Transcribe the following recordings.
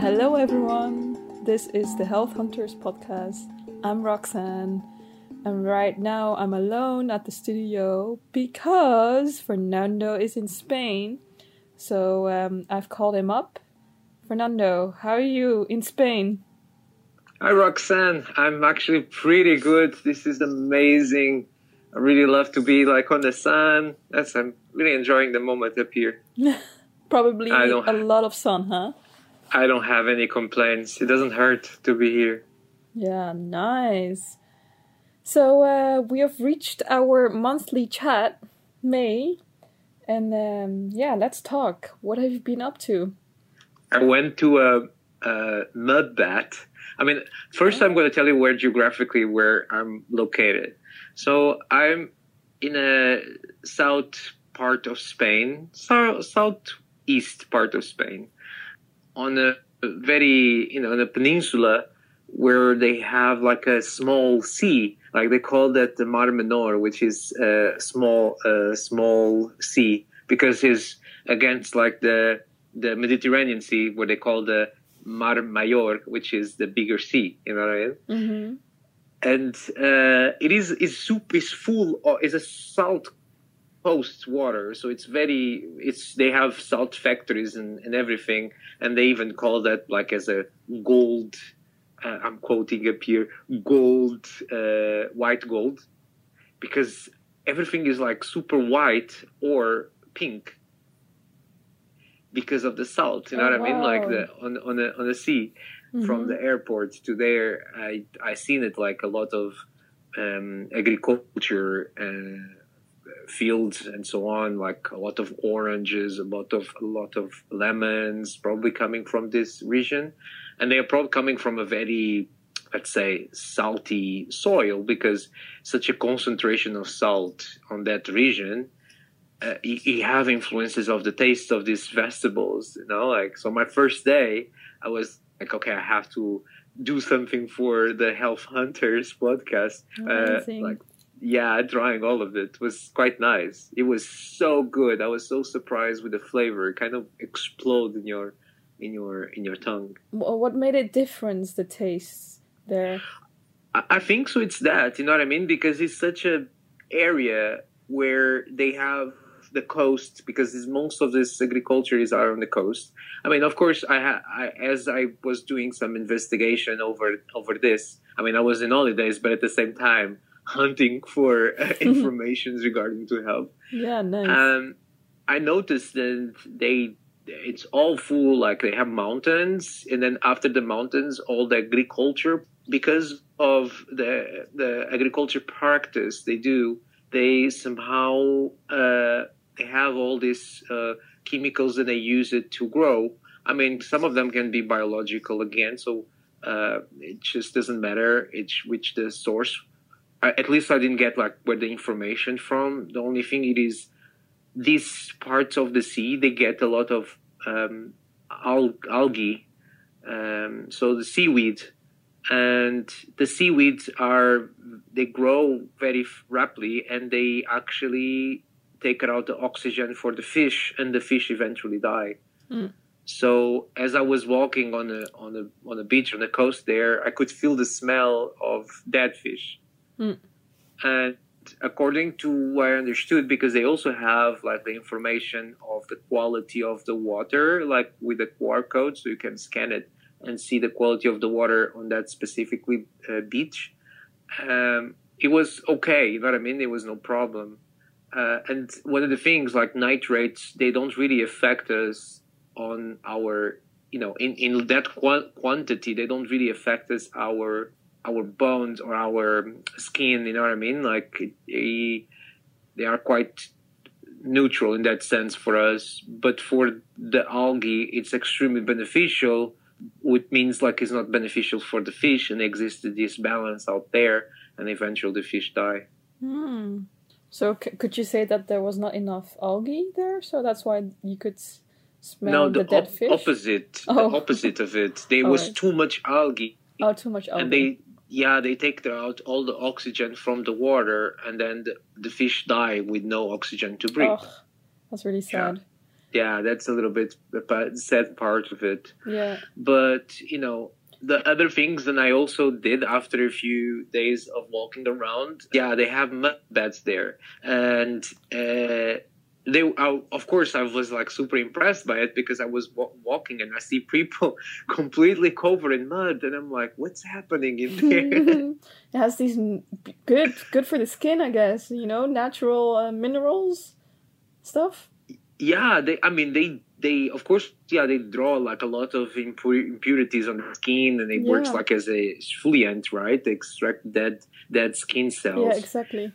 Hello, everyone. This is the Health Hunters podcast. I'm Roxanne, and right now I'm alone at the studio because Fernando is in Spain. So um, I've called him up. Fernando, how are you in Spain? Hi, Roxanne. I'm actually pretty good. This is amazing. I really love to be like on the sun. That's I'm really enjoying the moment up here. Probably a lot of sun, huh? I don't have any complaints. It doesn't hurt to be here. Yeah, nice. So uh, we have reached our monthly chat, May, and um, yeah, let's talk. What have you been up to? I went to a, a mud bath. I mean, first I'm going to tell you where geographically where I'm located. So I'm in a south part of Spain, so, southeast part of Spain, on a very you know on a peninsula where they have like a small sea, like they call that the Mar Menor, which is a small uh, small sea because it's against like the the Mediterranean Sea, what they call the Mar Mayor, which is the bigger sea. You know what I mean? Mm-hmm. and uh, it is is soup is full of is a salt coast water so it's very it's they have salt factories and, and everything and they even call that like as a gold uh, i'm quoting up here gold uh, white gold because everything is like super white or pink because of the salt you know Oh, what i mean? Like the on on the on the sea from the airport to there i i seen it like a lot of um agriculture uh, fields and so on like a lot of oranges a lot of a lot of lemons probably coming from this region. And they are probably coming from a very let's say salty soil because such a concentration of salt on that region uh, you, you have influences of the taste of these vegetables you know like so my first day i was like okay i have to do something for the health hunters podcast uh, like yeah trying all of it was quite nice it was so good i was so surprised with the flavor it kind of explode in your in your in your tongue What made it different? The taste there. I I think so. It's that you know what I mean because it's such a area where they have the coast because it's, most of this agriculture is are on the coast. I mean, of course, I, ha- I as I was doing some investigation over over this. I mean, I was in holidays, but at the same time hunting for uh, information regarding to health. Yeah, nice. Um, I noticed that they it's all full like they have mountains and then after the mountains all the agriculture because of the the agriculture practice they do they somehow uh, they have all these uh, chemicals that they use it to grow i mean some of them can be biological again so uh, it just doesn't matter it's which the source I, at least i didn't get like where the information from. The only thing it is these parts of the sea they get a lot of um, al- algae um, so the seaweed. And the seaweeds are they grow very rapidly and they actually take out the oxygen for the fish and the fish eventually die. Mm. so as i was walking on a on a on a beach on the coast there i could feel the smell of dead fish Mm. and according to what I understood, because they also have like the information of the quality of the water, like with the QR code, so you can scan it and see the quality of the water on that specifically uh, beach. Um, it was okay, you know what I mean? There was no problem. Uh, and one of the things like nitrates, they don't really affect us on our, you know, in, in that qua- quantity, they don't really affect us our our bones or our skin you know what i mean like they, they are quite neutral in that sense for us but for the algae it's extremely beneficial which means like it's not beneficial for the fish and exists this balance out there and eventually the fish die Hmm. So c- could you say that there was not enough algae there, so that's why you could smell no the, the, dead op- fish? opposite Oh. the opposite of it there was Alright. too much algae Oh, too much algae. and they yeah they take out all the oxygen from the water and then the, the fish die with no oxygen to breathe Oh, that's really sad. yeah, that's a little bit sad part of it. Yeah. But you know, the other things that I also did after a few days of walking around, yeah, they have mud beds there, and uh, they, I, of course, I was like super impressed by it because I was w- walking and I see people completely covered in mud, and I'm like, what's happening in there? it has these good, good for the skin, I guess. You know, natural uh, minerals, stuff. Yeah, they. I mean, they they of course yeah they draw like a lot of impur- impurities on the skin and it yeah. works like as a exfoliant right they extract dead dead skin cells yeah exactly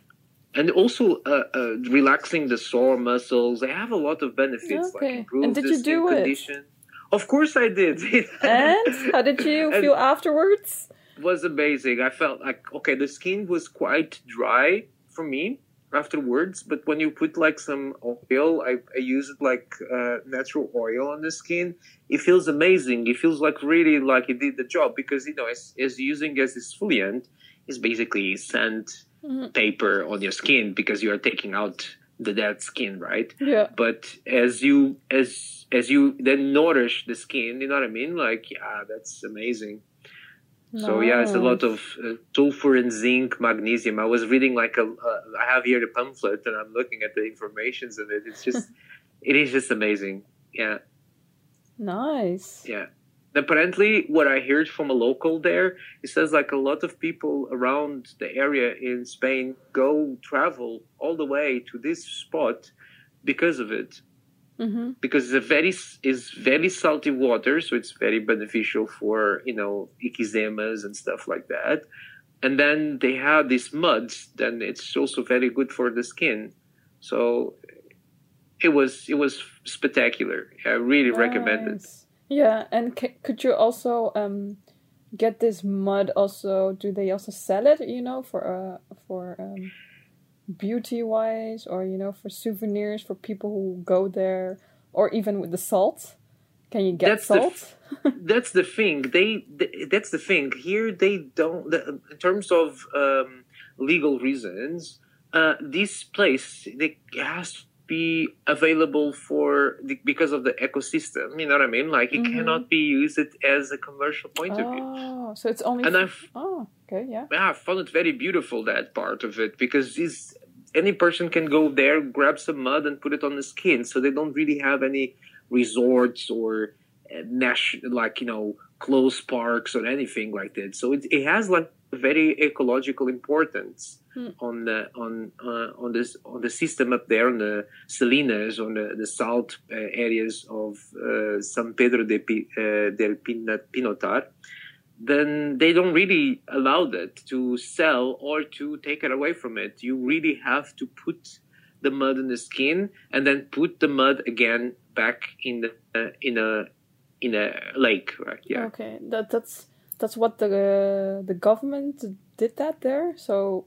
and also uh, uh, relaxing the sore muscles. They have a lot of benefits okay. like improve and did you do it? condition. Of course i did. And? How did you feel afterwards? Was amazing. I felt like okay the skin was quite dry for me afterwards but when you put like some oil i, I use it like uh, natural oil on the skin it feels amazing. It feels like really like it did the job because you know as, as using as exfoliant is basically sand mm-hmm. paper on your skin because you are taking out the dead skin right yeah but as you as as you then nourish the skin you know what i mean like yeah that's amazing so yeah, it's a lot of uh, sulfur and zinc, magnesium. I was reading like a, uh, I have here the pamphlet, and I'm looking at the informations of it. It's just, it is just amazing. Yeah. Nice. Yeah. Apparently, what I heard from a local there, it says like a lot of people around the area in Spain go travel all the way to this spot because of it mm-hmm. because it's a very is very salty water, so it's very beneficial for you know eczemas and stuff like that. And then they have these muds, then it's also very good for the skin. So it was it was spectacular. I really nice. recommend it. Yeah, and c- could you also um, get this mud? Also, do they also sell it? You know, for uh for um, beauty wise or you know for souvenirs for people who go there or even with the salt can you get that's salt the, that's the thing they, they, that's the thing here they don't the, in terms of um, legal reasons uh, this place they has be available for the, because of the ecosystem you know what i mean like it mm-hmm. cannot be used as a commercial point oh, of view oh so it's only and i've oh okay yeah yeah i found it very beautiful that part of it because this any person can go there, grab some mud, and put it on the skin. So they don't really have any resorts or uh, nash like you know close parks or anything like that. So it, it has like very ecological importance hmm. on the on uh, on this on the system up there on the Salinas on the, the salt uh, areas of uh, San Pedro de P, uh, del Pinatar then they don't really allow that to sell or to take it away from it. You really have to put the mud in the skin and then put the mud again back in the uh, in a in a lake, right? Yeah. Okay, that that's that's what the uh, the government did that there. So.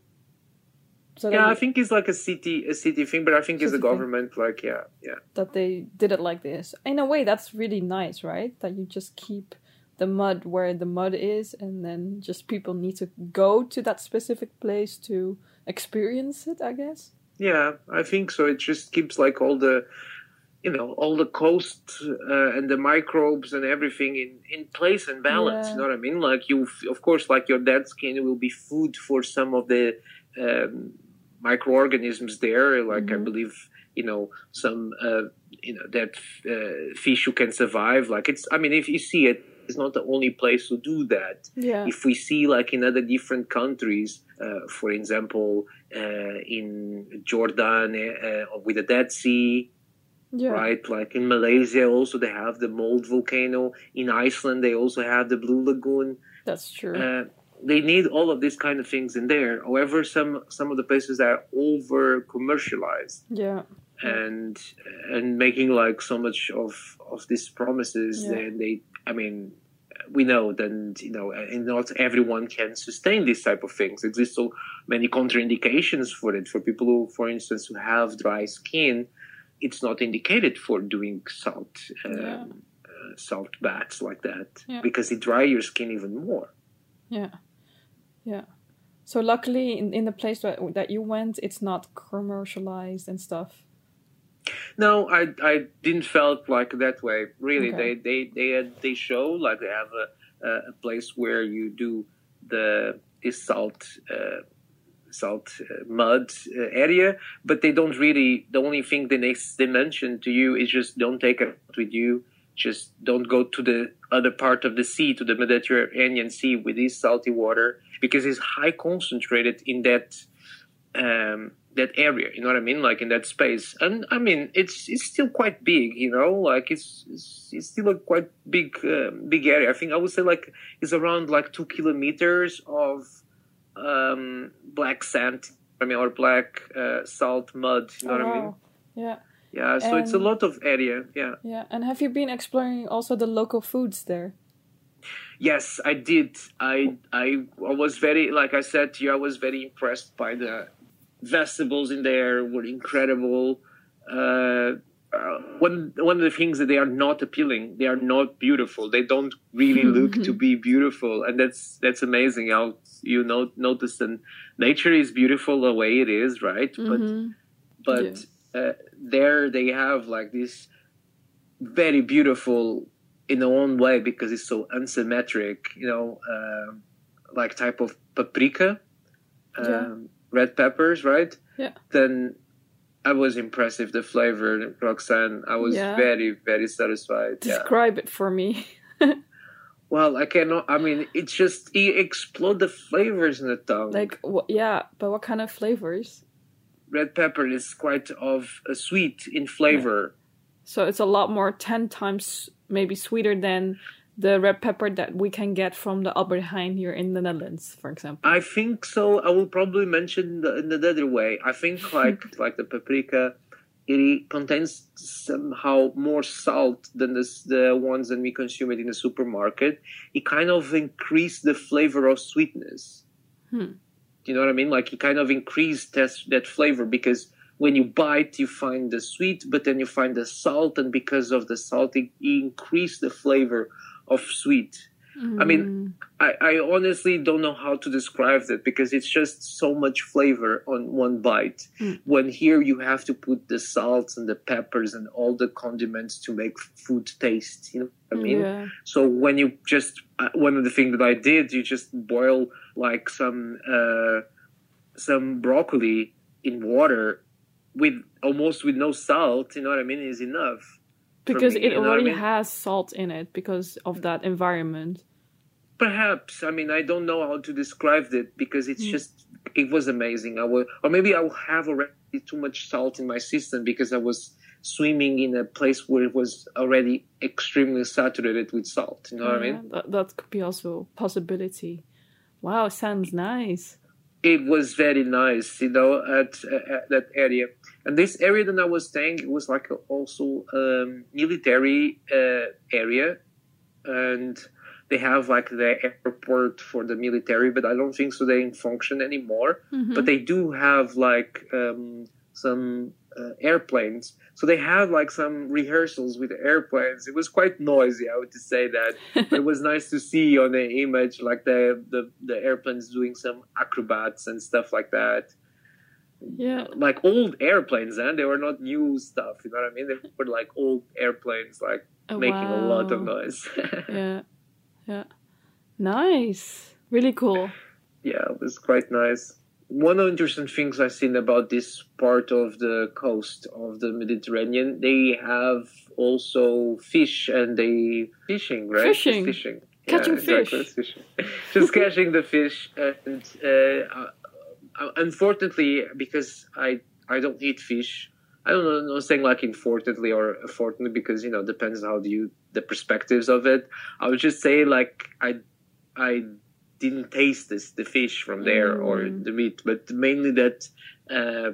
So yeah, I think it's like a city a city thing, but I think it's the government thing. like yeah yeah that they did it like this. In a way, that's really nice, right? That you just keep the mud where the mud is and then just people need to go to that specific place to experience it i guess yeah i think so it just keeps like all the you know all the coast uh, and the microbes and everything in in place and balance yeah. you know what i mean like you of course like your dead skin will be food for some of the um, microorganisms there like mm-hmm. i believe you know some uh, you know that uh, fish who can survive like it's i mean if you see it, it is not the only place to do that. Yeah. If we see like in other different countries, uh, for example, uh, in Jordan uh, with the Dead Sea, yeah. right? Like in Malaysia, also they have the Mold volcano. In Iceland, they also have the Blue Lagoon. That's true. Uh, they need all of these kind of things in there. However, some some of the places are over commercialized. Yeah. And and making like so much of of these promises, yeah. and they I mean, we know that you know, and not everyone can sustain these type of things. There's so many contraindications for it. For people who, for instance, who have dry skin, it's not indicated for doing salt um, yeah. uh, salt baths like that yeah. because it dry your skin even more. Yeah, yeah. So luckily, in, in the place that, that you went, it's not commercialized and stuff. No, I I didn't felt like that way. Really, Okay. they they they had, they show like they have a a a place where you do the this salt uh, salt uh, mud uh, area, but they don't really. The only thing they mention to you is just don't take it with you. Just don't go to the other part of the sea, to the Mediterranean Sea with this salty water, because it's high concentrated in that um, that area. You know what I mean? Like in that space. And I mean, it's it's still quite big. You know, like it's it's, it's still a quite big uh, big area. I think I would say like it's around like two kilometers of um, black sand. I mean, or black uh, salt mud. You know Oh, what I mean? Yeah, Yeah. So it's a lot of area. Yeah. yeah. And have you been exploring also the local foods there? Yes, I did. I I I was very like I said to you, I was very impressed by the vegetables in there were incredible. Uh, uh, one one of the things that they are not appealing, they are not beautiful. They don't really look to be beautiful, and that's that's amazing. How you know notice that nature is beautiful the way it is, right? But Mhm. but uh, there they have like this very beautiful in their own way because it's so unsymmetric you know um, like type of paprika um, Yeah. red peppers right Yeah. then i was impressive the flavor roxanne i was Yeah. very very satisfied yeah. Describe it for me. well i cannot i mean it's just you explode the flavors in the tongue like, wh- yeah, but what kind of flavors? red pepper is quite of a sweet in flavor So it's a lot more, 10 times maybe sweeter than the red pepper that we can get from the Albert Heijn here in the Netherlands, for example. I think so. I will probably mention the, in the other way. I think like like the paprika, it contains somehow more salt than the the ones that we consume it in the supermarket. It kind of increased the flavor of sweetness. Hmm. Do you know what I mean? Like it kind of increased that that flavor because when you bite, you find the sweet, but then you find the salt, and because of the salt, it increased the flavor of sweet. I mean, Mm. I, I honestly don't know how to describe that because it's just so much flavor on one bite. Mm. When here you have to put the salts and the peppers and all the condiments to make food taste. You know what I mean? yeah. So when you just uh, one of the things that I did, you just boil like some uh, some broccoli in water with almost with no salt. You know what I mean? Is enough. Because me, it what I already mean? has salt in it because of that environment. Perhaps. I mean, I don't know how to describe it because it's Mm. just, it was amazing. I will, or maybe I will have already too much salt in my system because I was swimming in a place where it was already extremely saturated with salt. You know what I mean? That, that could be also a possibility. Wow, sounds nice. It was very nice, you know, at, at that area. And this area that I was staying, it was like a, also um, military uh, area, and they have like the airport for the military, but I don't think so. They function anymore. Mhm. but they do have like um, some uh, airplanes. So they had like some rehearsals with airplanes. It was quite noisy, I would say that. it was nice to see on the image like the, the the airplanes doing some acrobats and stuff like that. Yeah. Like old airplanes, and they were not new stuff. You know what I mean? They were like old airplanes, like Oh, making a lot of noise. Yeah. Yeah. Nice. Really cool. yeah, it was quite nice. One of the interesting things I've seen about this part of the coast of the Mediterranean, they have also fish and they fishing, right? Just Fishing. fishing. Catching exactly, fish. fishing. Just catching the fish, and uh, uh, unfortunately, because I I don't eat fish. I don't know, saying like unfortunately or fortunately because you know depends how do you the perspectives of it. I would just say like I I didn't taste this the fish from there or Mm. the meat, but mainly that uh,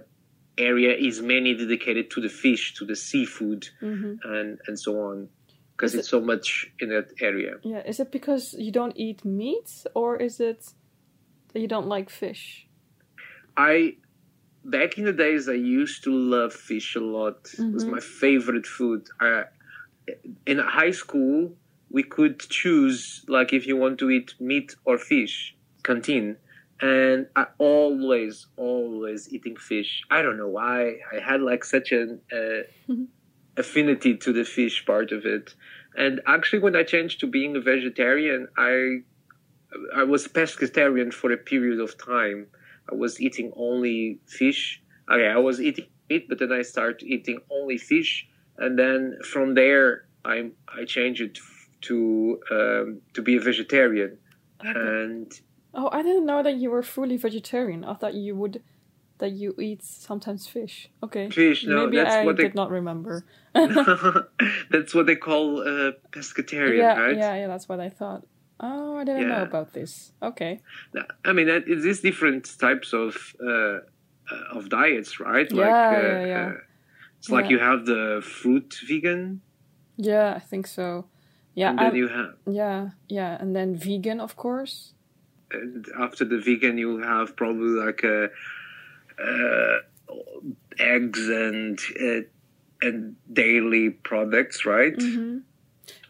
area is mainly dedicated to the fish, to the seafood, hmm and and so on, because it's so much in that area. Yeah. Is it because you don't eat meat or is it that you don't like fish? I back in the days I used to love fish a lot. It was Mhm. my favorite food. I, in high school, we could choose like if you want to eat meat or fish canteen, and I always, always eating fish. I don't know why. I had like such an uh, affinity to the fish part of it. And actually, when I changed to being a vegetarian, I I was pescatarian for a period of time. I was eating only fish. Okay, I was eating meat, but then I started eating only fish, and then from there I I changed it to um, to be a vegetarian. And Oh, I didn't know that you were fully vegetarian. I thought you would that you eat sometimes fish. Okay. Fish, no, Maybe that's I what they- did not remember. that's what they call uh, pescatarian, yeah, right? yeah, yeah, that's what I thought. Oh, I didn't know about this. Okay. I mean, it is different types of uh, uh, of diets, right? Yeah, yeah, yeah. it's like Yeah. you have the fruit vegan, Yeah, I think so. Yeah, and then I'm- you have, yeah, yeah, and then vegan, of course. and after the vegan, you have probably like a, uh, eggs and uh, and daily products, right? hmm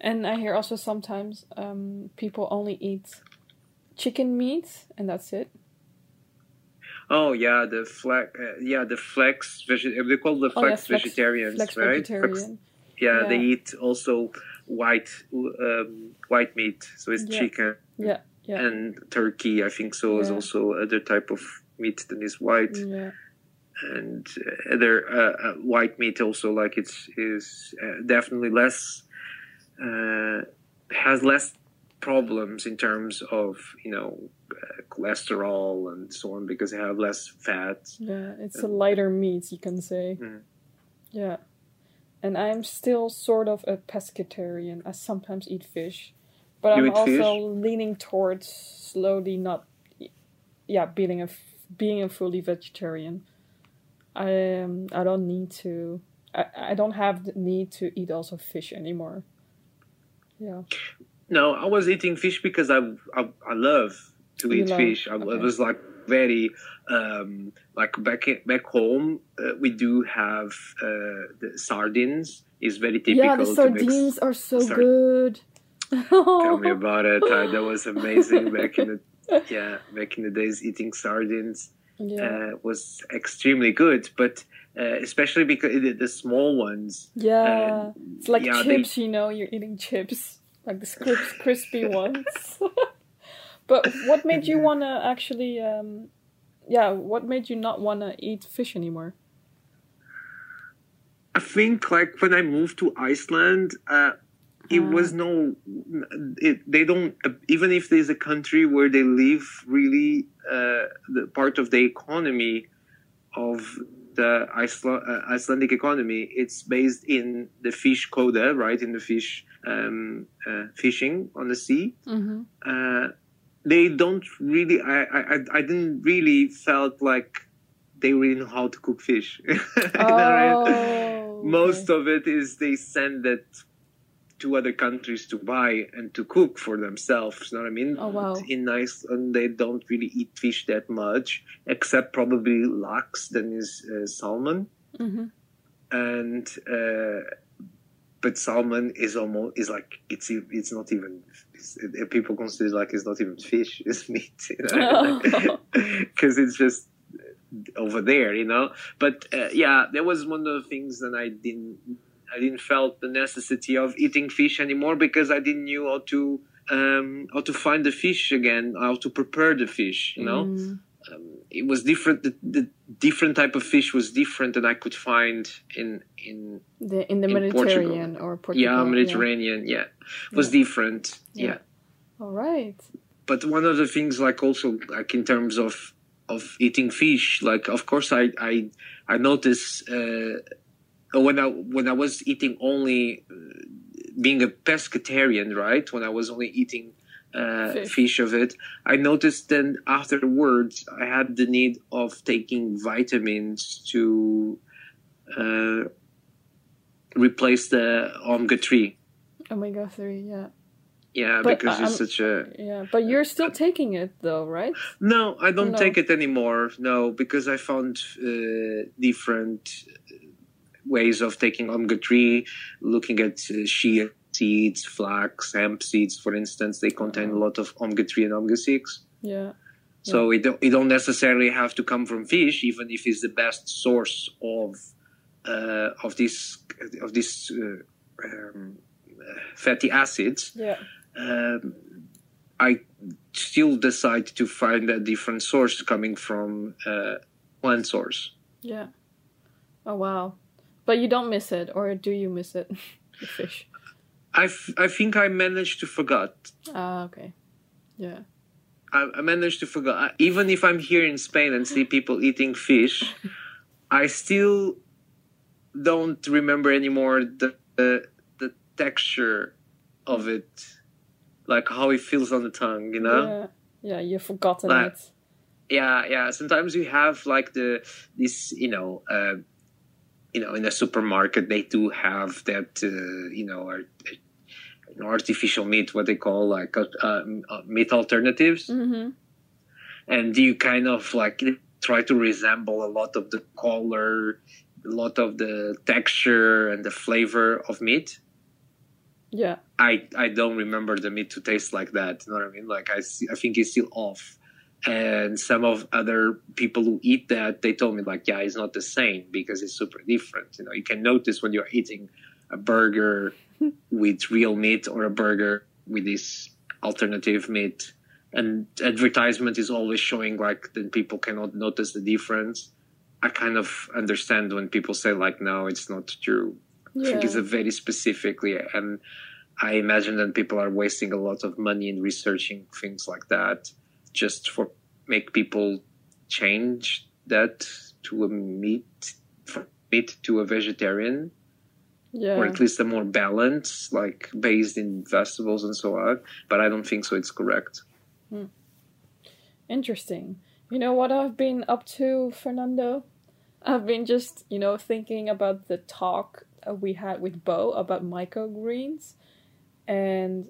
And I hear also sometimes um, people only eat chicken meat, and that's it. Oh yeah, the flex, uh, yeah, the flex veg- they call the Oh, yeah, flex, vegetarians, flex right? Flex- vegetarian. yeah, they eat also white um, white meat, so it's Yeah. chicken. Yeah, yeah. and turkey i think so is also other type of meat than is white Yeah, and uh, other uh, uh, white meat also like it's is uh, definitely less uh, has less problems in terms of you know uh, cholesterol and so on because they have less fat yeah. It's a lighter meat, you can say. Mhm. Yeah. And I'm still sort of a pescatarian. I sometimes eat fish, but You I'm also leaning towards slowly not, yeah, being a being a fully vegetarian. I um, I don't need to. I, I don't have the need to eat also fish anymore. Yeah. no i was eating fish because i i, I love to You eat love- fish I, okay. was like very um like back in, back home uh, we do have uh the sardines is very typical yeah, the sardines are so sard- good. Tell me about it. Uh, that was amazing back in the yeah back in the days. Eating sardines Yeah. uh, was extremely good, but uh, especially because the, the small ones. Yeah, it's like yeah, they- chips, you know, you're eating chips, like the crisp, crispy ones. but what made you wanna actually, um, yeah, what made you not wanna eat fish anymore? I think like when I moved to Iceland, uh, it Ah. was no. It, they don't even if there's a country where they live really uh, the part of the economy of the Iceland, uh, Icelandic economy. It's based in the fish quota, right? In the fish um, uh, fishing on the sea. Mm-hmm. Uh, they don't really. I, I I- didn't really felt like they really know how to cook fish. You know what I mean? Oh, most of it is they send it to other countries to buy and to cook for themselves. You know what I mean? Oh, wow. In Iceland, they don't really eat fish that much, except probably lax, then is uh, salmon, hmm and uh, but salmon is almost is like it's it's not even it's, people consider like it's not even fish, it's meat, you know, Oh. because it's just over there, you know. But uh, yeah, that was one of the things that I didn't I didn't felt the necessity of eating fish anymore because I didn't knew how to um, how to find the fish again, how to prepare the fish, you know Mm. um, it was different. The, the different type of fish was different than I could find in in The, in the In Mediterranean or Portugal. yeah Mediterranean. Yeah, was Yeah. different. Yeah. Yeah. All right. but one of the things, like also like in terms of of eating fish, like of course I I I noticed uh, when I when I was eating only uh, being a pescatarian, right? When I was only eating uh, Fish. fish. of it, I noticed then afterwards I had the need of taking vitamins to uh, replace the omega three. Omega three. Yeah. Yeah, But, because uh, it's I'm- such a Yeah. But you're still taking it though, right? No, I don't No. take it anymore. No, because I found uh, different uh, ways of taking omega three. Looking at uh, chia seeds, flax, hemp seeds, for instance, they contain a lot of omega three and omega six. Yeah. So it don't, it don't necessarily have to come from fish, even if it's the best source of uh, of this of this uh, um, fatty acids. Yeah. Um, I still decide to find a different source coming from uh, plant source. Yeah. Oh wow. But you don't miss it, or do you miss it? the fish. I, f- I think I managed to forget. Ah, okay. Yeah. I, I managed to forget. I- Even if I'm here in Spain and see people eating fish, I still don't remember anymore the the, the texture of it, like how it feels on the tongue. You know. Yeah. Yeah, you've forgotten Like- it. yeah yeah sometimes you have like the this you know uh you know in a supermarket they do have that uh, you know art, artificial meat what they call like uh, um, uh, meat alternatives Mm-hmm. and you kind of like try to resemble a lot of the color a lot of the texture and the flavor of meat Yeah. I I don't remember the meat to taste like that. You know what I mean? Like I see, I think it's still off. And some of other people who eat that, they told me like, yeah, it's not the same because it's super different. You know, you can notice when you're eating a burger with real meat or a burger with this alternative meat. And advertisement is always showing like then people cannot notice the difference. I kind of understand when people say like, no, it's not true. I think it's a very specifically, and I imagine that people are wasting a lot of money in researching things like that, just for make people change that to a meat, meat to a vegetarian, Yeah. or at least a more balanced, like based in vegetables and so on. But I don't think so. It's correct. Interesting. You know what I've been up to, Fernando? I've been just, you know, thinking about the talk we had with Bo about microgreens and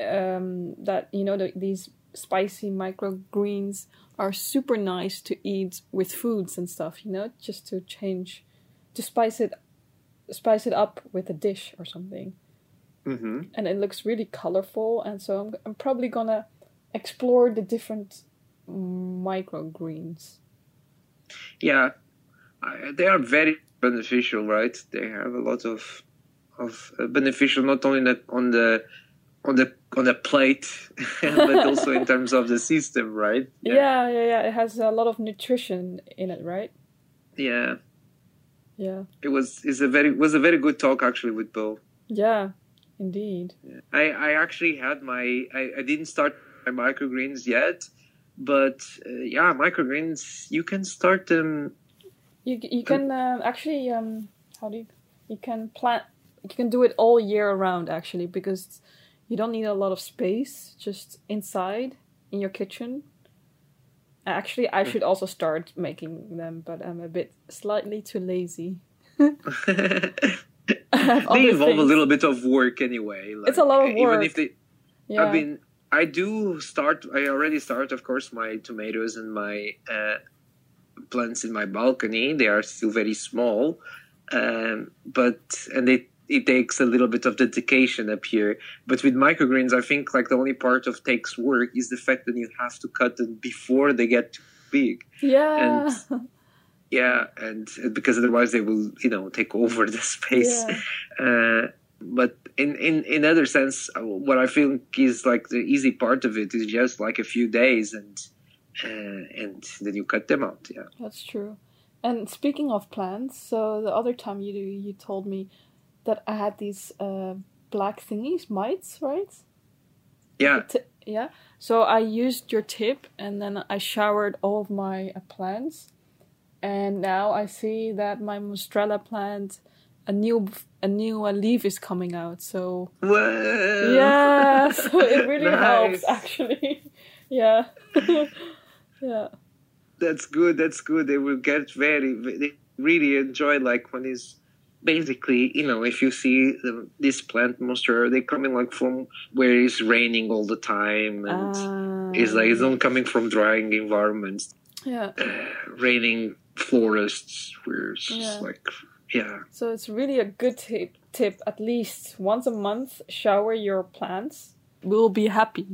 um, that, you know, the, these spicy microgreens are super nice to eat with foods and stuff, you know, just to change, to spice it, spice it up with a dish or something. Hmm and it looks really colorful and so I'm, I'm probably gonna explore the different microgreens. Yeah, they are very beneficial, right? They have a lot of of uh, beneficial not only on the on the on the plate, but also in terms of the system, right? yeah. yeah yeah it has a lot of nutrition in it right yeah. yeah It was is a very was a very good talk actually with Bo. yeah indeed I I actually had my I, I didn't start my microgreens yet, but uh, yeah, microgreens you can start them. you, you can um, actually um how do you you can plant you can do it all year around actually because you don't need a lot of space just inside in your kitchen actually i should also start making them but i'm a bit slightly too lazy they involve a little bit of work anyway. Like, It's a lot of work. Even if they yeah I mean, I do start. I already start, of course, my tomatoes and my uh, plants in my balcony. They are still very small, um, but and it it takes a little bit of dedication up here. But with microgreens, I think like the only part of takes work is the fact that you have to cut them before they get too big. yeah And, Yeah, and because otherwise they will, you know, take over the space. Yeah. Uh, but in, in in other sense, uh, what I think is like the easy part of it is just like a few days, and uh, and then you cut them out. Yeah, That's true. And speaking of plants, so the other time you you told me that I had these uh, black thingies, mites, right? yeah, yeah. So I used your tip, and then I showered all of my uh, plants, and now I see that my Monstera plant, a new a new uh, leaf is coming out. So Well, yeah, so it really helps actually. yeah, yeah. That's good. That's good. They will get very. They really enjoy like when it's basically you know if you see the, this plant monster, they coming like from where it's raining all the time and. Ah, It's like it's not coming from drying environments, yeah. raining forests where it's just Yeah. like, yeah, So it's really a good tip. Tip at least once a month, shower your plants. We'll be happy.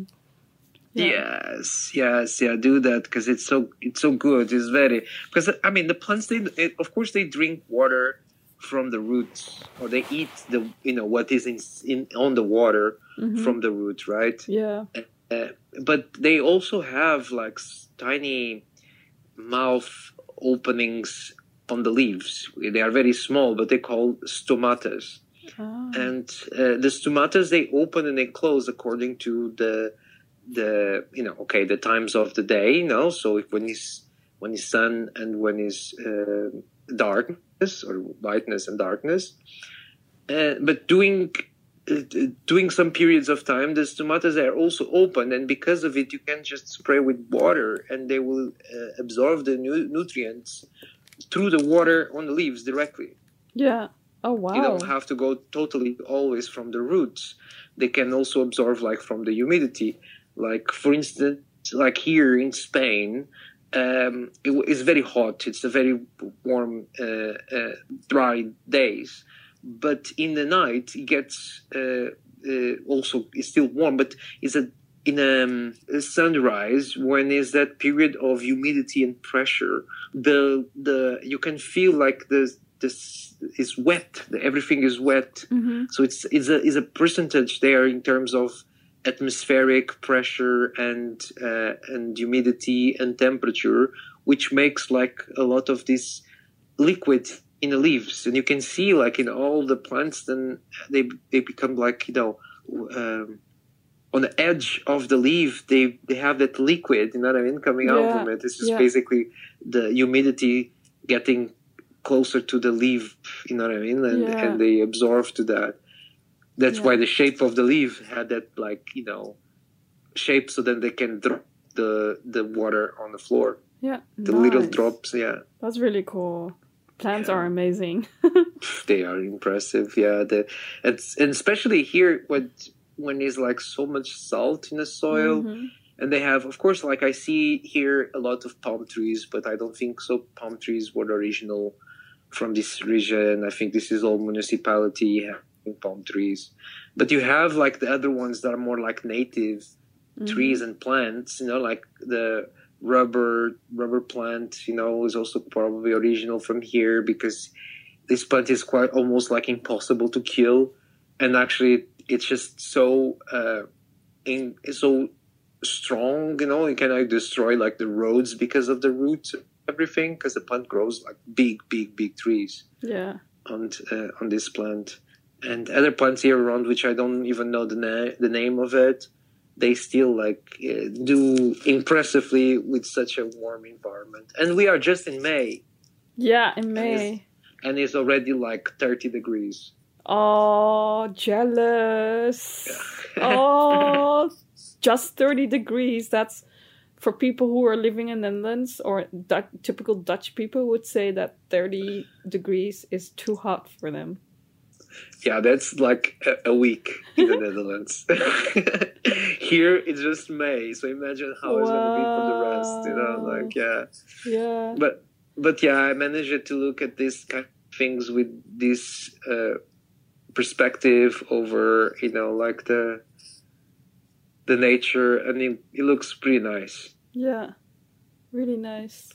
Yes, yes, yeah. Do that because it's so it's so good. It's very because I mean the plants. They it, of course they drink water from the roots or they eat the you know what is in, in on the water Mhm. from the roots, right? Yeah. Uh, but they also have like tiny mouth openings on the leaves. They are very small, but they call stomatas. Ah. And uh, the stomatas they open and they close according to the the you know okay the times of the day. You know, so if when is when is sun and when is uh, darkness or whiteness and darkness. Uh, but doing uh, doing some periods of time, the stomatas are also open, and because of it, you can just spray with water, and they will uh, absorb the nu- nutrients through the water on the leaves directly. yeah. Oh wow. You don't have to go totally always from the roots. They can also absorb like from the humidity. Like for instance, like here in Spain, um, it, it's very hot. It's a very warm, uh, uh, dry days. But in the night, it gets uh, uh, also it's still warm. But it's a in um, a sunrise when is that period of humidity and pressure. The the you can feel like the this is wet. Everything is wet. hmm So it's it's a is a percentage there in terms of atmospheric pressure and uh, and humidity and temperature, which makes like a lot of this liquid in the leaves, and you can see like in all the plants, then they they become like you know. Um, on the edge of the leaf, they, they have that liquid, you know what I mean, coming out from it. This is yeah. basically the humidity getting closer to the leaf, you know what I mean? And, Yeah. and they absorb to that. That's Yeah. why the shape of the leaf had that, like, you know, shape so then they can drop the, the water on the floor. Yeah. The little drops, yeah. That's really cool. Plants Yeah. are amazing. They are impressive, yeah. The, it's, and especially here when, when there's like so much salt in the soil. Mhm. and they have of course like i see here a lot of palm trees but i don't think so palm trees were original from this region i think this is all municipality palm trees but you have like the other ones that are more like native Mhm. trees and plants you know like the rubber rubber plant you know is also probably original from here because this plant is quite almost like impossible to kill and actually it's just so uh in so strong you know it can like destroy like the roads because of the roots everything because the plant grows like big big big trees Yeah. on uh, on this plant and other plants here around which i don't even know the, na- the name of it they still like uh, do impressively with such a warm environment and we are just in may Yeah, in May. and it's already like 30 degrees Oh, jealous. oh, just 30 degrees. That's for people who are living in the Netherlands or Du- typical Dutch people would say that 30 degrees is too hot for them. Yeah that's like a, a week in the netherlands here it's just may so imagine how it's going to be for the rest you know like yeah Yeah. but but yeah i managed to look at these kind of things with this uh, perspective over you know like the the nature and it, it looks pretty nice Yeah. Really nice.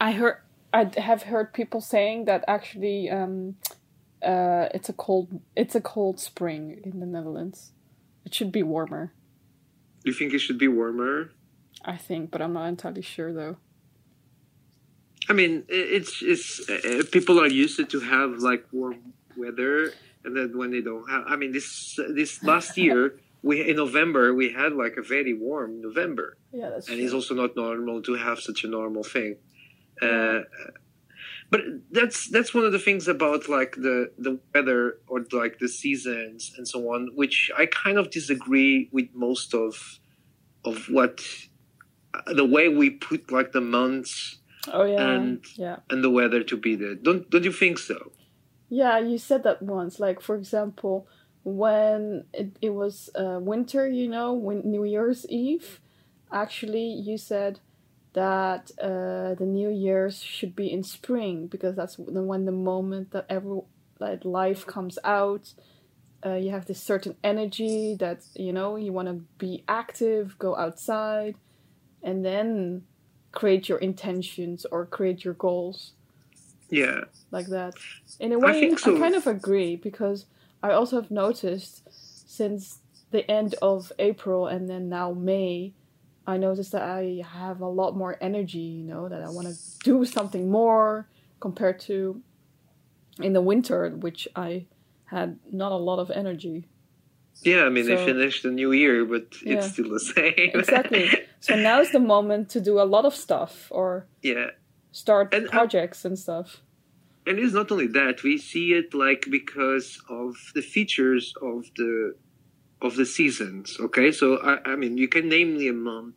I heard I have heard people saying that actually um uh it's a cold it's a cold spring in the Netherlands. It should be warmer, you think it should be warmer I think, but I'm not entirely sure though. i mean it's it's uh, people are used to, have like warm weather and then when they don't have i mean this this last year we in november we had like a very warm november Yeah, that's and it's also not normal to have such a normal thing. Uh, but that's that's one of the things about like the the weather or like the seasons and so on, which I kind of disagree with most of of what uh, the way we put like the months Oh yeah. and yeah. and the weather to be there. Don't don't you think so? Yeah, you said that once. Like for example, when it, it was uh, winter, you know, when New Year's Eve, actually you said that uh, the New Year's should be in spring because that's when the moment that every like life comes out uh, you have this certain energy that you know you want to be active, go outside, and then create your intentions or create your goals Yeah. like that. In a way, I, so. kind of agree because I also have noticed since the end of April and then now May, I noticed that I have a lot more energy, you know, that I want to do something more compared to in the winter, which I had not a lot of energy. Yeah, I mean, they finished the new year, but Yeah. it's still the same. Exactly. So now is the moment to do a lot of stuff or yeah. start And, uh, projects and stuff. And it's not only that, we see it like because of the features of the of the seasons. Okay, so I, I mean, you can name the month.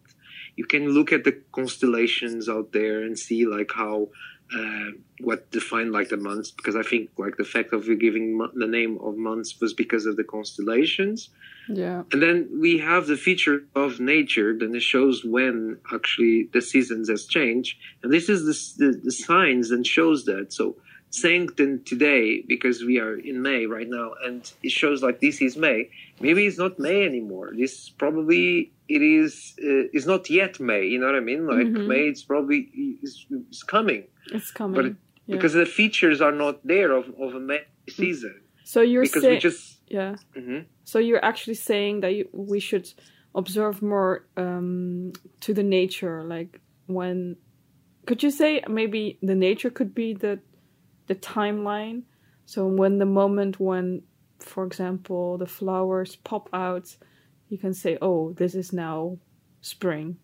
You can look at the constellations out there and see like how uh, what defined like the months. Because I think like the fact of you giving mo- the name of months was because of the constellations. Yeah. And then we have the feature of nature, then it shows when actually the seasons has changed. And this is the, the, the signs and shows that. So saying then today, because we are in May right now, and it shows like this is May, maybe it's not May anymore. This probably, it is, uh, is not yet May, you know what I mean? Like Mhm. May, it's probably, is, is coming. It's coming. But it- Yeah. Because the features are not there of, of a May season. so you're Because saying we just, yeah. Mhm. So you're actually saying that you, we should observe more um, to the nature, like when. Could you say maybe the nature could be the the timeline? So when the moment when, for example, the flowers pop out, you can say, "Oh, this is now spring."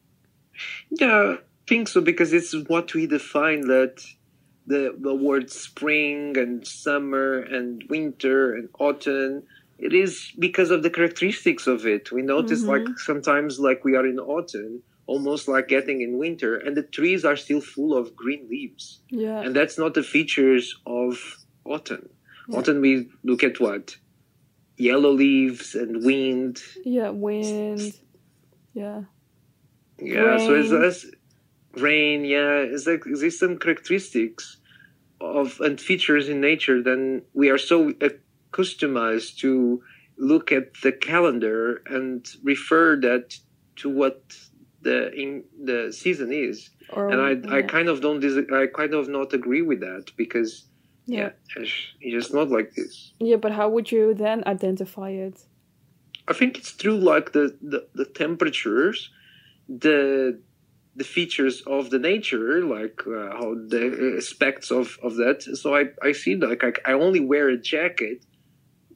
Yeah, I think so because it's what we define that the the word spring and summer and winter and autumn. It is because of the characteristics of it. We notice Mhm. like sometimes like we are in autumn, almost like getting in winter, and the trees are still full of green leaves. Yeah. And that's not the features of autumn. Yeah. Autumn we look at what? Yellow leaves and wind. yeah. Wind. Yeah. Yeah, so it's Rain. rain. Yeah, it's like there's some characteristics of and features in nature. Then we are so accustomed to look at the calendar and refer that to what the in the season is. Or And I, I kind of don't. Dis- I kind of not agree with that because yeah. yeah, it's, it's not like this. Yeah, but how would you then identify it? I think it's through like the, the, the temperatures, the the features of the nature, like uh, how the aspects of, of that. So I, I see like I, I only wear a jacket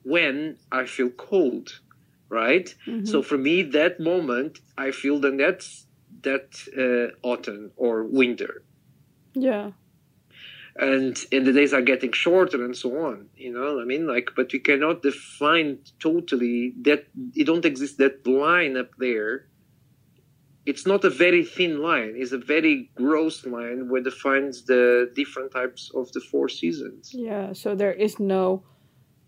when I feel cold, right? Mhm. So for me, that moment, I feel then that's that uh, autumn or winter. yeah. and and the days are getting shorter and so on you know i mean like but we cannot define totally that it don't exist that line up there it's not a very thin line it's a very gross line where defines the different types of the four seasons Yeah, so there is no,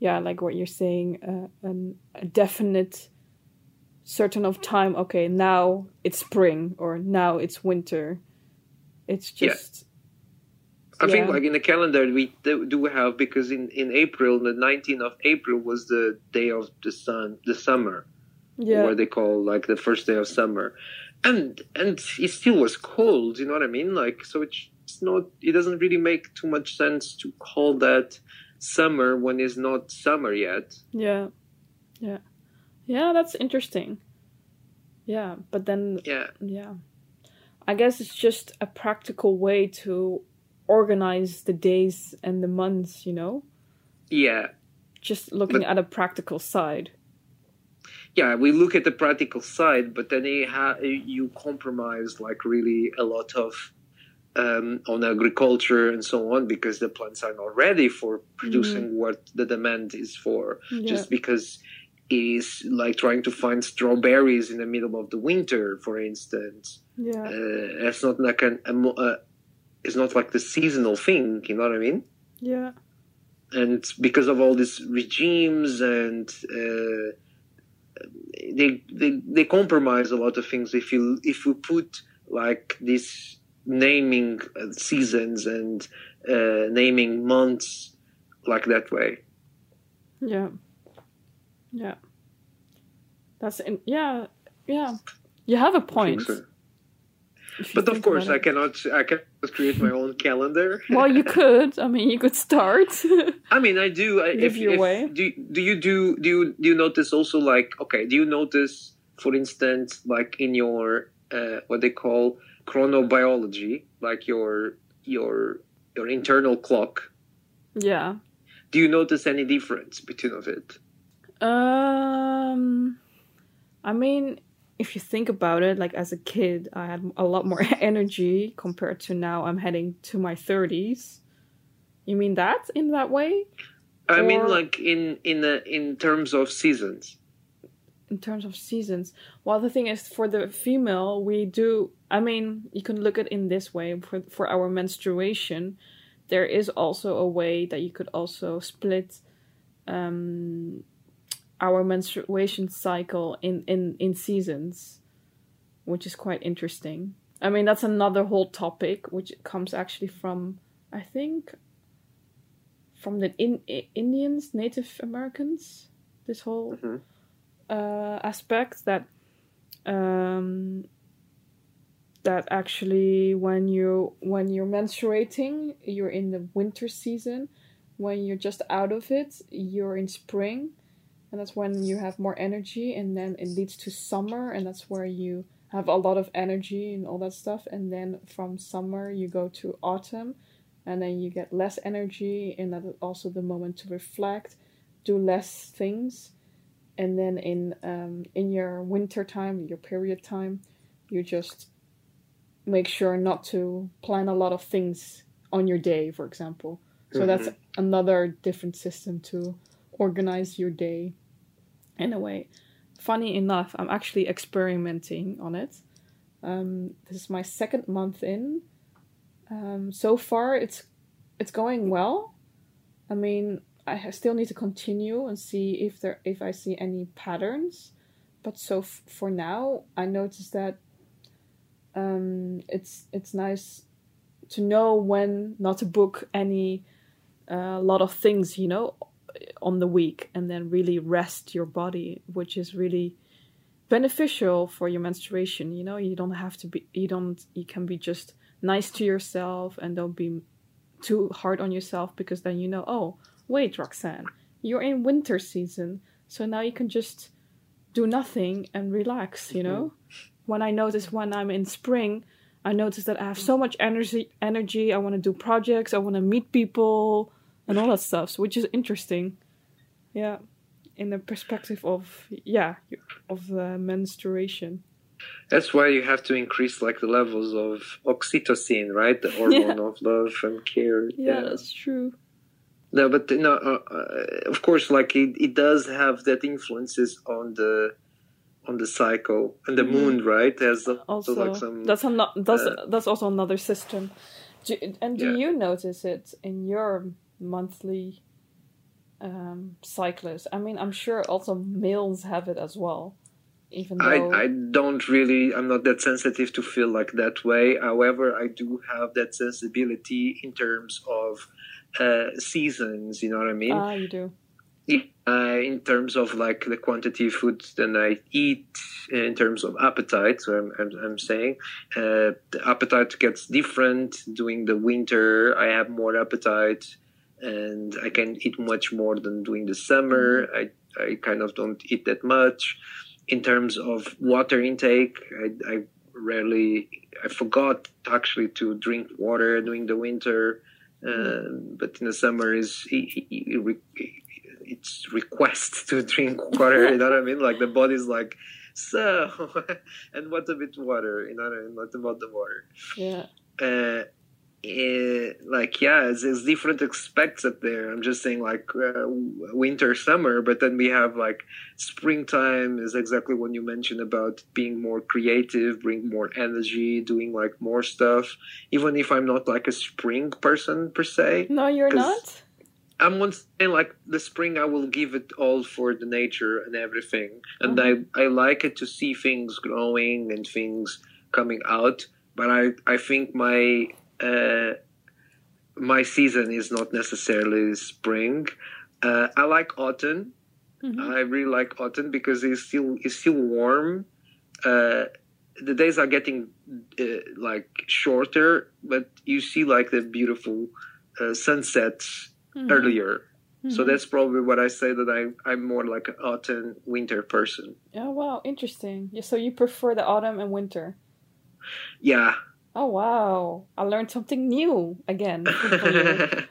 yeah, like what you're saying, uh, an, a definite certain of time. Okay, now it's spring or now it's winter. It's Yeah. just. i think like in the calendar we do do have because in in april the 19th of april was the day of the sun the summer Yeah, what they call like the first day of summer and and it still was cold you know what i mean like so it's not it doesn't really make too much sense to call that summer when it's not summer yet yeah, yeah, yeah. That's interesting. Yeah, but then yeah yeah, I guess it's just a practical way to organize the days and the months. You know, yeah just looking But- at a practical side. yeah we look at the practical side but then you, ha- you compromise like really a lot of um, on agriculture and so on because the plants are not ready for producing what the demand is for Yeah. just because it is like trying to find strawberries in the middle of the winter, for instance. yeah. Uh, it's not like an, a, uh, it's not like the seasonal thing. You know what I mean? Yeah. And because of all these regimes and uh, they, they they compromise a lot of things. If you if you put like this naming uh, seasons and uh, naming months like that way. Yeah. Yeah. That's in, yeah, yeah. You have a point. But of course, I cannot. I cannot create my own calendar. Well, you could. I mean, you could start. I mean, I do. I, Live if, your if- way. Do do you do do you do you notice also like okay? Do you notice, for instance, like in your uh, what they call chronobiology, like your your your internal clock? yeah. Do you notice any difference between of it? Um, I mean, if you think about it, like as a kid, I had a lot more energy compared to now. I'm heading to my thirties. You mean that in that way? I mean, like in in the in terms of seasons. In terms of seasons well the thing is for the female we do i mean you can look at it in this way for, for our menstruation there is also a way that you could also split um, our menstruation cycle in, in, in seasons which is quite interesting i mean that's another whole topic which comes actually from i think from the in, indians native americans this whole Mhm. Uh, aspect that um, that actually when you when you're menstruating you're in the winter season. When you're just out of it you're in spring and that's when you have more energy and then it leads to summer and that's where you have a lot of energy and all that stuff. And then from summer you go to autumn and then you get less energy and that is also the moment to reflect do less things and then in um, in your winter time your period time you just make sure not to plan a lot of things on your day for example. So that's another different system to organize your day. In a way funny enough i'm actually experimenting on it. Um, this is my second month in. Um, so far it's it's going well. I mean I still need to continue and see if there if I see any patterns. But so for now, I noticed that um, it's it's nice to know when not to book any uh, lot of things, you know, on the week, and then really rest your body, which is really beneficial for your menstruation. You know, you don't have to be you don't you can be just nice to yourself and don't be too hard on yourself because then you know oh wait, Roxanne, you're in winter season, so now you can just do nothing and relax, you know? When I notice when I'm in spring, I notice that I have so much energy energy, I want to do projects, I want to meet people and all that stuff, which is interesting. Yeah. In the perspective of yeah, of uh, menstruation. That's why you have to increase like the levels of oxytocin, right? The hormone of love and care. Yeah, that's true. No, but no, uh, uh, of course, like it, it does have that influences on the on the cycle and the Mhm. moon, right? There's also, like some. that's ano- that's uh, that's also another system do, and do Yeah. you notice it in your monthly um cyclus i mean i'm sure also males have it as well even though I, I don't really I'm not that sensitive to feel like that way. However, I do have that sensibility in terms of uh, seasons. You know what I mean? ah you do uh, in terms of like the quantity of food that I eat, in terms of appetite. So I'm, I'm, I'm saying uh, the appetite gets different during the winter. I have more appetite, and I can eat much more than during the summer. I I kind of don't eat that much. In terms of water intake, I, I rarely I forgot actually to drink water during the winter. Um, but in the summer is it, it, it, it's request to drink water. You know what I mean? Like the body's like, so, and what a bit water. You know what I mean? What about the water? yeah Uh, eh, like yeah, it's, it's different aspects up there. I'm just saying like uh, winter, summer, but then we have like springtime is exactly what you mentioned about being more creative, bring more energy, doing like more stuff. Even if I'm not like a spring person per se, no you're not I'm once saying like the spring I will give it all for the nature and everything. And Mhm. I, I like it to see things growing and things coming out. But I, I think my uh, my season is not necessarily spring. Uh, I like autumn. Mhm. I really like autumn because it's still it's still warm. Uh, the days are getting uh, like shorter, but you see like the beautiful uh, sunsets Mhm. earlier. So Mhm. that's probably what I say that I I'm more like an autumn winter person. Oh wow, interesting. So you prefer the autumn and winter? Yeah. Oh wow, I learned something new again. Good for you.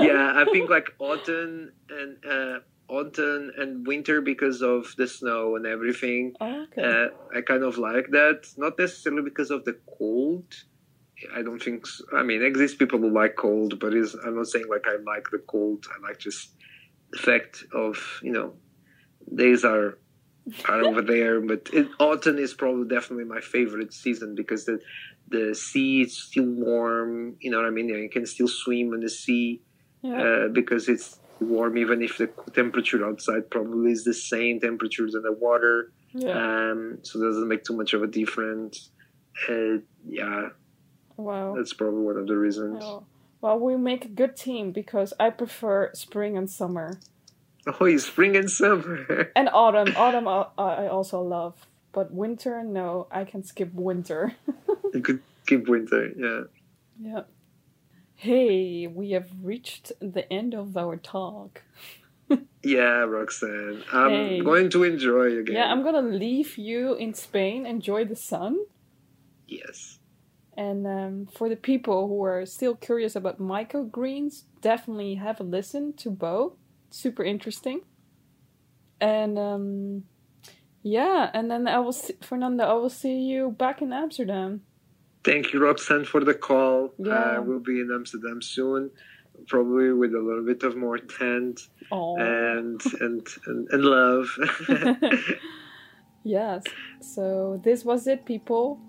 yeah, I think like autumn and uh, autumn and winter because of the snow and everything. Oh, okay. Uh, I kind of like that, not necessarily because of the cold. I don't think. So. I mean, exist people who like cold, but I'm not saying like I like the cold. I like just the fact of you know days are are over there. But it, autumn is probably definitely my favorite season because the the sea is still warm. You know what I mean? You can still swim in the sea yeah. uh, because it's warm, even if the temperature outside probably is the same temperature than the water. yeah. Um, so it doesn't make too much of a difference. Uh, yeah, wow. that's probably one of the reasons. Well, we make a good team because I prefer spring and summer Oh, it's spring and summer. and autumn. Autumn I, I also love, but winter no, I can skip winter. you could keep winter. Yeah. Yeah. Hey, we have reached the end of our talk. Yeah, Roxanne. I'm Hey. going to enjoy again. Yeah, I'm gonna leave you in Spain, enjoy the sun. Yes. And um, for the people who are still curious about microgreens, definitely have a listen to Bo. Super interesting. And um, yeah, and then I will, see, Fernando, I will see you back in Amsterdam. Thank you, Roxanne, for the call. Yeah. we'll be in Amsterdam soon, probably with a little bit of more tent and and and, and love. yes. So this was it, people.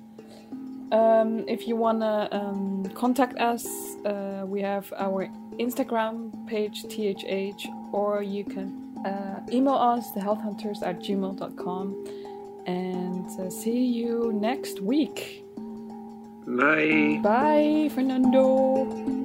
Um, if you wanna um, contact us, uh, we have our Instagram page thh, or you can uh, email us thehealthhunters at gmail.com. And uh, see you next week. Bye. Bye, Fernando.